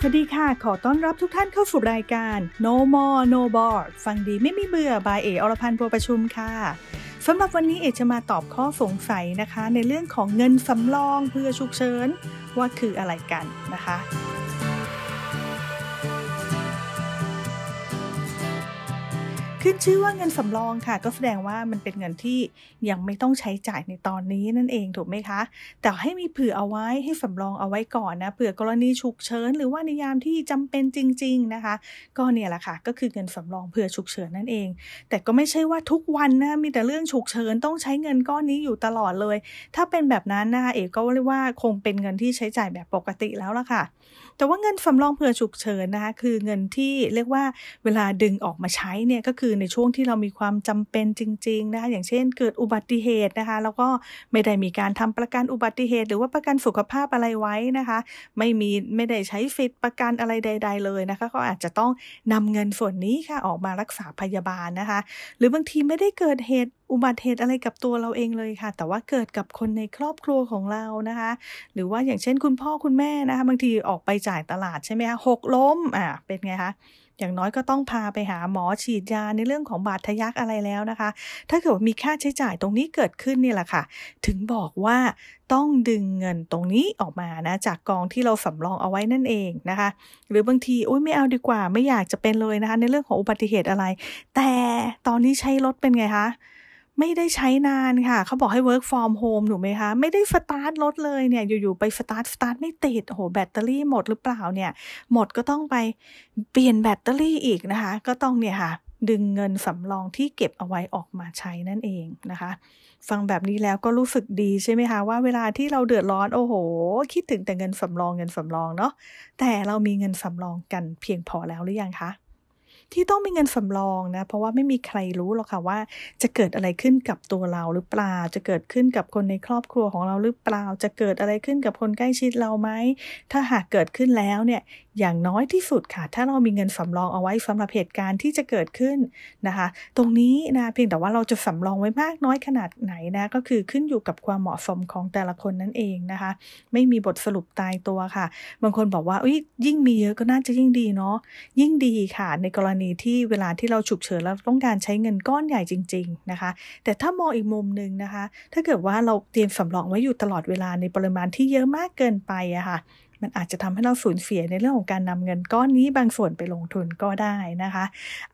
สวัสดีค่ะ ขอต้อนรับทุกท่านเข้าสู่รายการ No More No Board ฟังดีไม่มีเบื่อบายเออรพันธ์บัวประชุมค่ะสำหรับวันนี้เอจะมาตอบข้อสงสัยนะคะ ในเรื่องของเงินสำรองเพื่อฉุกเฉินว่าคืออะไรกันนะคะ ขึ้นชื่อว่าเงินสำรองค่ะ ก็แสดงว่ามันเป็นเงินที่ยังไม่ต้องใช้จ่ายในตอนนี้นั่นเองถูกไหมคะ แต่ให้มีเผื่อเอาไว้ให้สำรองเอาไว้ก่อนนะเผื่อกรณีฉุกเฉินหรือว่าในยามที่จำเป็นจริง ๆนะคะ ก็เนี่ยแหละค่ะ ก็คือเงินสำรองเผื่อฉุกเฉินนั่นเอง แต่ก็ไม่ใช่ว่าทุกวันนะมีแต่เรื่องฉุกเฉินต้องใช้เงินก้อนนี้อยู่ตลอดเลย ถ้าเป็นแบบนั้นนะคะเอกก็เรียกว่าคงเป็นเงินที่ใช้จ่ายแบบปกติแล้วล่ะค่ะแต่ว่าเงินสำรองเผื่อฉุกเฉินนะคะคือเงินที่เรียกว่าเวลาดึงออกมาใช้เนี่ยก็คือในช่วงที่เรามีความจำเป็นจริง ๆ นะคะ อย่างเช่น เกิดอุบัติเหตุนะคะ แล้วก็ไม่ได้มีการทำประกันอุบัติเหตุ หรือว่าประกันสุขภาพอะไรไว้นะคะ ไม่มีไม่ได้ใช้ฟิตประกันอะไรใด ๆ เลยนะคะ ก็อาจจะต้องนำเงินส่วนนี้ค่ะออกมารักษาพยาบาลนะคะ หรือบางทีไม่ได้เกิดเหตุอุบัติเหตุอะไรกับตัวเราเองเลยค่ะ แต่ว่าเกิดกับคนในครอบครัวของเรานะคะ หรือว่าอย่างเช่นคุณพ่อคุณแม่นะคะ บางทีออกไปจ่ายตลาดใช่ไหมคะหกล้มอ่าเป็นไงคะ อย่างน้อยก็ต้องพาไปหาหมอฉีดยาในเรื่องของบาดทะยักอะไรแล้วนะคะ ถ้าเกิดมีค่าใช้จ่ายตรงนี้เกิดขึ้นนี่แหละค่ะ ถึงบอกว่าต้องดึงเงินตรงนี้ออกมานะ จากกองที่เราสำรองเอาไว้นั่นเองนะคะ หรือบางทีโอ้ยไม่เอาดีกว่าไม่อยากจะเป็นเลยนะคะ ในเรื่องของอุบัติเหตุอะไร แต่ตอนนี้ใช้รถเป็นไงคะ ไม่ได้ใช้นานค่ะ เขาบอกให้ work from home ถูกไหมคะ ไม่ได้สตาร์ทรถเลยเนี่ย อยู่ๆไปสตาร์ทสตาร์ทไม่ติดโอ้โหแบตเตอรี่หมดหรือเปล่าเนี่ย หมดก็ต้องไปเปลี่ยนแบตเตอรี่อีกนะคะ ก็ต้องเนี่ยค่ะ ดึงเงินสำรองที่เก็บเอาไว้ออกมาใช้นั่นเองนะคะ ฟังแบบนี้แล้วก็รู้สึกดีใช่ไหมคะว่าเวลาที่เราเดือดร้อนโอ้โห คิดถึงแต่เงินสำรองเงินสำรองเนาะแต่เรามีเงินสำรองกันเพียงพอแล้วหรือยังคะ ที่ต้องมีเงินสำรองนะ เพราะว่าไม่มีใครรู้หรอกค่ะว่าจะเกิดอะไรขึ้นกับตัวเราหรือเปล่า จะเกิดขึ้นกับคนในครอบครัวของเราหรือเปล่า จะเกิดอะไรขึ้นกับคนใกล้ชิดเราไหม ถ้าหากเกิดขึ้นแล้วเนี่ย อย่างน้อยที่สุดค่ะ ถ้าเรามีเงินสำรองเอาไว้สำหรับเหตุการณ์ที่จะเกิดขึ้นนะคะ ตรงนี้นะเพียงแต่ว่าเราจะสำรองไว้มากน้อยขนาดไหนนะก็คือขึ้นอยู่กับความเหมาะสมของแต่ละคนนั่นเองนะคะ ไม่มีบทสรุปตายตัวค่ะ บางคนบอกว่าอยิ่งมีเยอะก็น่าจะยิ่งดีเนาะยิ่งดีค่ะ ในกรณีที่เวลาที่เราฉุกเฉินแล้วต้องการใช้เงินก้อนใหญ่จริง ๆนะคะ แต่ถ้ามองอีกมุมหนึ่งนะคะ ถ้าเกิดว่าเราเตรียมสำรองไว้อยู่ตลอดเวลาในปริมาณที่เยอะมากเกินไปอะค่ะ มันอาจจะทำให้เราสูญเสียในเรื่องของการนำเงินก้อนนี้บางส่วนไปลงทุนก็ได้นะคะ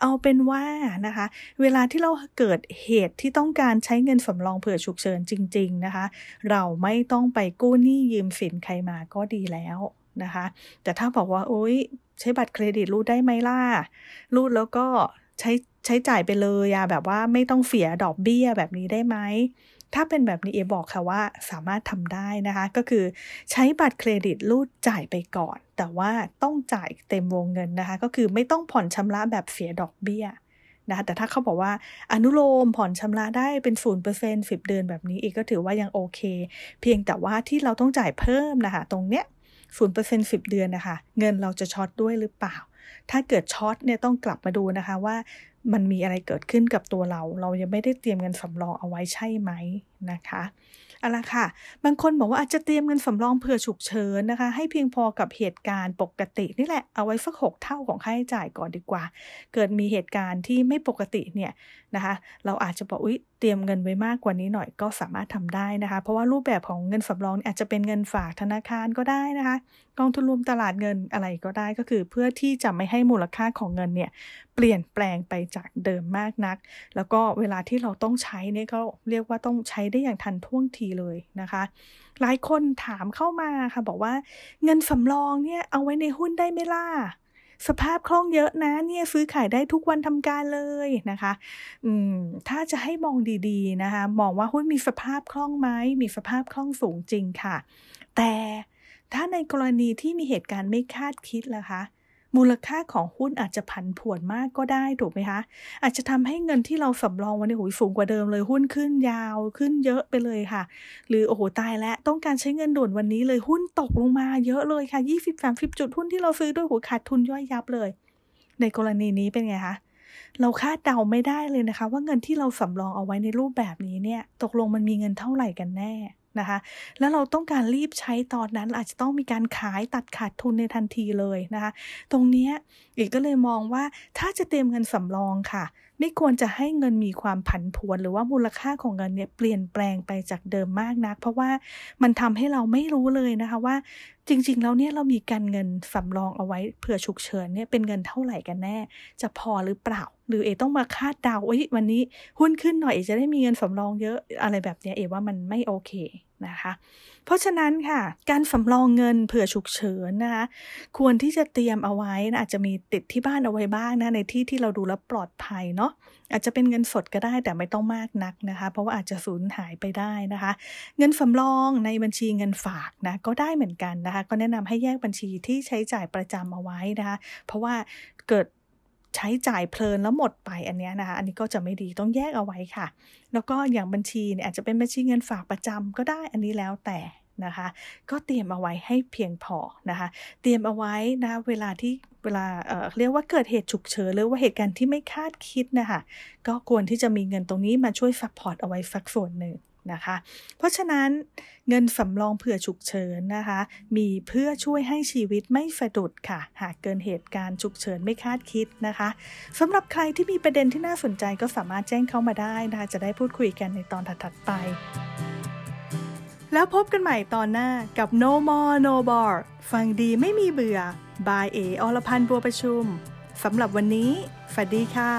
เอาเป็นว่านะคะ เวลาที่เราเกิดเหตุที่ต้องการใช้เงินสำรองเผื่อฉุกเฉินจริง ๆนะคะ เราไม่ต้องไปกู้หนี้ยืมสินใครมาก็ดีแล้วนะคะ แต่ถ้าบอกว่าโอ๊ยใช้บัตรเครดิตรูดได้ไหมล่ะรูดแล้วก็ใช้ใช้จ่ายไปเลยอะแบบว่าไม่ต้องเสียดอกเบี้ยแบบนี้ได้ไหม ถ้าเป็นแบบนี้เอบอกค่ะว่าสามารถทำได้นะคะ ก็คือใช้บัตรเครดิตรูดจ่ายไปก่อน แต่ว่าต้องจ่ายเต็มวงเงินนะคะ ก็คือไม่ต้องผ่อนชำระแบบเสียดอกเบี้ยนะคะแต่ถ้าเขาบอกว่าอนุโลมผ่อนชำระได้เป็นศูนย์เปอร์เซ็นต์สิบเดือนแบบนี้เอกก็ถือว่ายังโอเค เพียงแต่ว่าที่เราต้องจ่ายเพิ่มนะคะ ตรงเนี้ยศูนย์เปอร์เซ็นต์สิบเดือนนะคะ เงินเราจะช็อตด้วยหรือเปล่า ถ้าเกิดช็อตเนี่ยต้องกลับมาดูนะคะว่า มันมีอะไรเกิดขึ้นกับตัวเรา เรายังไม่ได้เตรียมเงินสำรองเอาไว้ใช่ไหมนะคะเอาละค่ะ บางคนบอกว่าอาจจะเตรียมเงินสำรองเผื่อฉุกเฉินนะคะ ให้เพียงพอกับเหตุการณ์ปกตินี่แหละ เอาไว้สักหกเท่าของค่าใช้จ่ายก่อนดีกว่า เกิดมีเหตุการณ์ที่ไม่ปกติเนี่ยนะคะ เราอาจจะบอกอุ๊ย ตรียมเงินไว้มากกว่านี้หน่อยก็สามารถทำได้นะคะ เพราะว่ารูปแบบของเงินสำรองอาจจะเป็นเงินฝากธนาคารก็ได้นะคะกองทุนรวมตลาดเงินอะไรก็ได้ก็คือ เพื่อที่จะไม่ให้มูลค่าของเงินเนี่ยเปลี่ยนแปลงไปจากเดิมมากนัก แล้วก็เวลาที่เราต้องใช้เนี่ยก็เรียกว่าต้องใช้ได้อย่างทันท่วงทีเลยนะคะ หลายคนถามเข้ามาค่ะบอกว่าเงินสำรองเนี่ยเอาไว้ในหุ้นได้ไหมล่ะ สภาพคล่องเยอะนะเนี่ยซื้อขายได้ทุกวันทำการเลยนะคะ อืมถ้าจะให้มองดีๆนะคะ มองว่าหุ้นมีสภาพคล่องไหมมีสภาพคล่องสูงจริงค่ะ แต่ถ้าในกรณีที่มีเหตุการณ์ไม่คาดคิดล่ะคะ มูลค่าของหุ้นอาจจะผันผวนมากก็ได้ถูกไหมคะ อาจจะทำให้เงินที่เราสำรองไว้ในหูสูงกว่าเดิมเลยหุ้นขึ้นยาวขึ้นเยอะไปเลยค่ะ หรือโอ้โหตายแล้วต้องการใช้เงินด่วนวันนี้เลยหุ้นตกลงมาเยอะเลยค่ะยี่สิบสามสิบจุดหุ้นที่เราซื้อด้วยหัวขาดทุนย่อยยับเลย ในกรณีนี้เป็นไงคะเราคาดเดาไม่ได้เลยนะคะ ว่าเงินที่เราสำรองเอาไว้ในรูปแบบนี้เนี่ย ตกลงมันมีเงินเท่าไหร่กันแน่ นะคะ แล้วเราต้องการรีบใช้ตอนนั้นอาจจะต้องมีการขายตัดขาดทุนในทันทีเลยนะคะ ตรงนี้เอกก็เลยมองว่าถ้าจะเตรียมเงินสำรองค่ะไม่ควรจะให้เงินมีความผันผวน หรือว่ามูลค่าของเงินเนี่ยเปลี่ยนแปลงไปจากเดิมมากนัก เพราะว่ามันทำให้เราไม่รู้เลยนะคะว่า จริงๆแล้วเนี่ยเรามีการเงินสำรองเอาไว้เผื่อฉุกเฉินเนี่ยเป็นเงินเท่าไหร่กันแน่ จะพอหรือเปล่า หรือเอต้องมาคาดเดาว่าวันนี้หุ้นขึ้นหน่อยเอจะได้มีเงินสำรองเยอะอะไรแบบเนี้ยเอว่ามันไม่โอเคนะคะเพราะฉะนั้นค่ะ การสำรองเงินเผื่อฉุกเฉินนะคะควรที่จะเตรียมเอาไว้นะอาจจะมีติดที่บ้านเอาไว้บ้างนะในที่ที่เราดูแลปลอดภัยเนาะอาจจะเป็นเงินสดก็ได้แต่ไม่ต้องมากนักนะคะ เพราะว่าอาจจะสูญหายไปได้นะคะ เงินสำรองในบัญชีเงินฝากนะก็ได้เหมือนกันนะคะ ก็แนะนำให้แยกบัญชีที่ใช้จ่ายประจำเอาไว้นะคะ เพราะว่าเกิด ใช้จ่ายเพลินแล้วหมดไปอันนี้นะคะ อันนี้ก็จะไม่ดีต้องแยกเอาไว้ค่ะ แล้วก็อย่างบัญชีเนี่ยอาจจะเป็นบัญชีเงินฝากประจำก็ได้อันนี้แล้วแต่นะคะ ก็เตรียมเอาไว้ให้เพียงพอนะคะ เตรียมเอาไว้นะเวลาที่เวลาเอ่อเรียกว่าเกิดเหตุฉุกเฉินหรือว่าเหตุการณ์ที่ไม่คาดคิดนะคะก็ควรที่จะมีเงินตรงนี้มาช่วย support เอาไว้สักส่วนหนึ่ง นะคะ เพราะฉะนั้นเงินสำรองเผื่อฉุกเฉินนะคะ มีเพื่อช่วยให้ชีวิตไม่สะดุดค่ะ หากเกินเหตุการณ์ฉุกเฉินไม่คาดคิดนะคะสำหรับใครที่มีประเด็นที่น่าสนใจก็สามารถแจ้งเข้ามาได้นะคะจะได้พูดคุยกันในตอนถัดๆไป แล้วพบกันใหม่ตอนหน้ากับ No More No Bar ฟังดีไม่มีเบื่อบายเออรพันธ์บัวประชุมสำหรับวันนี้ฝัสดีค่ะ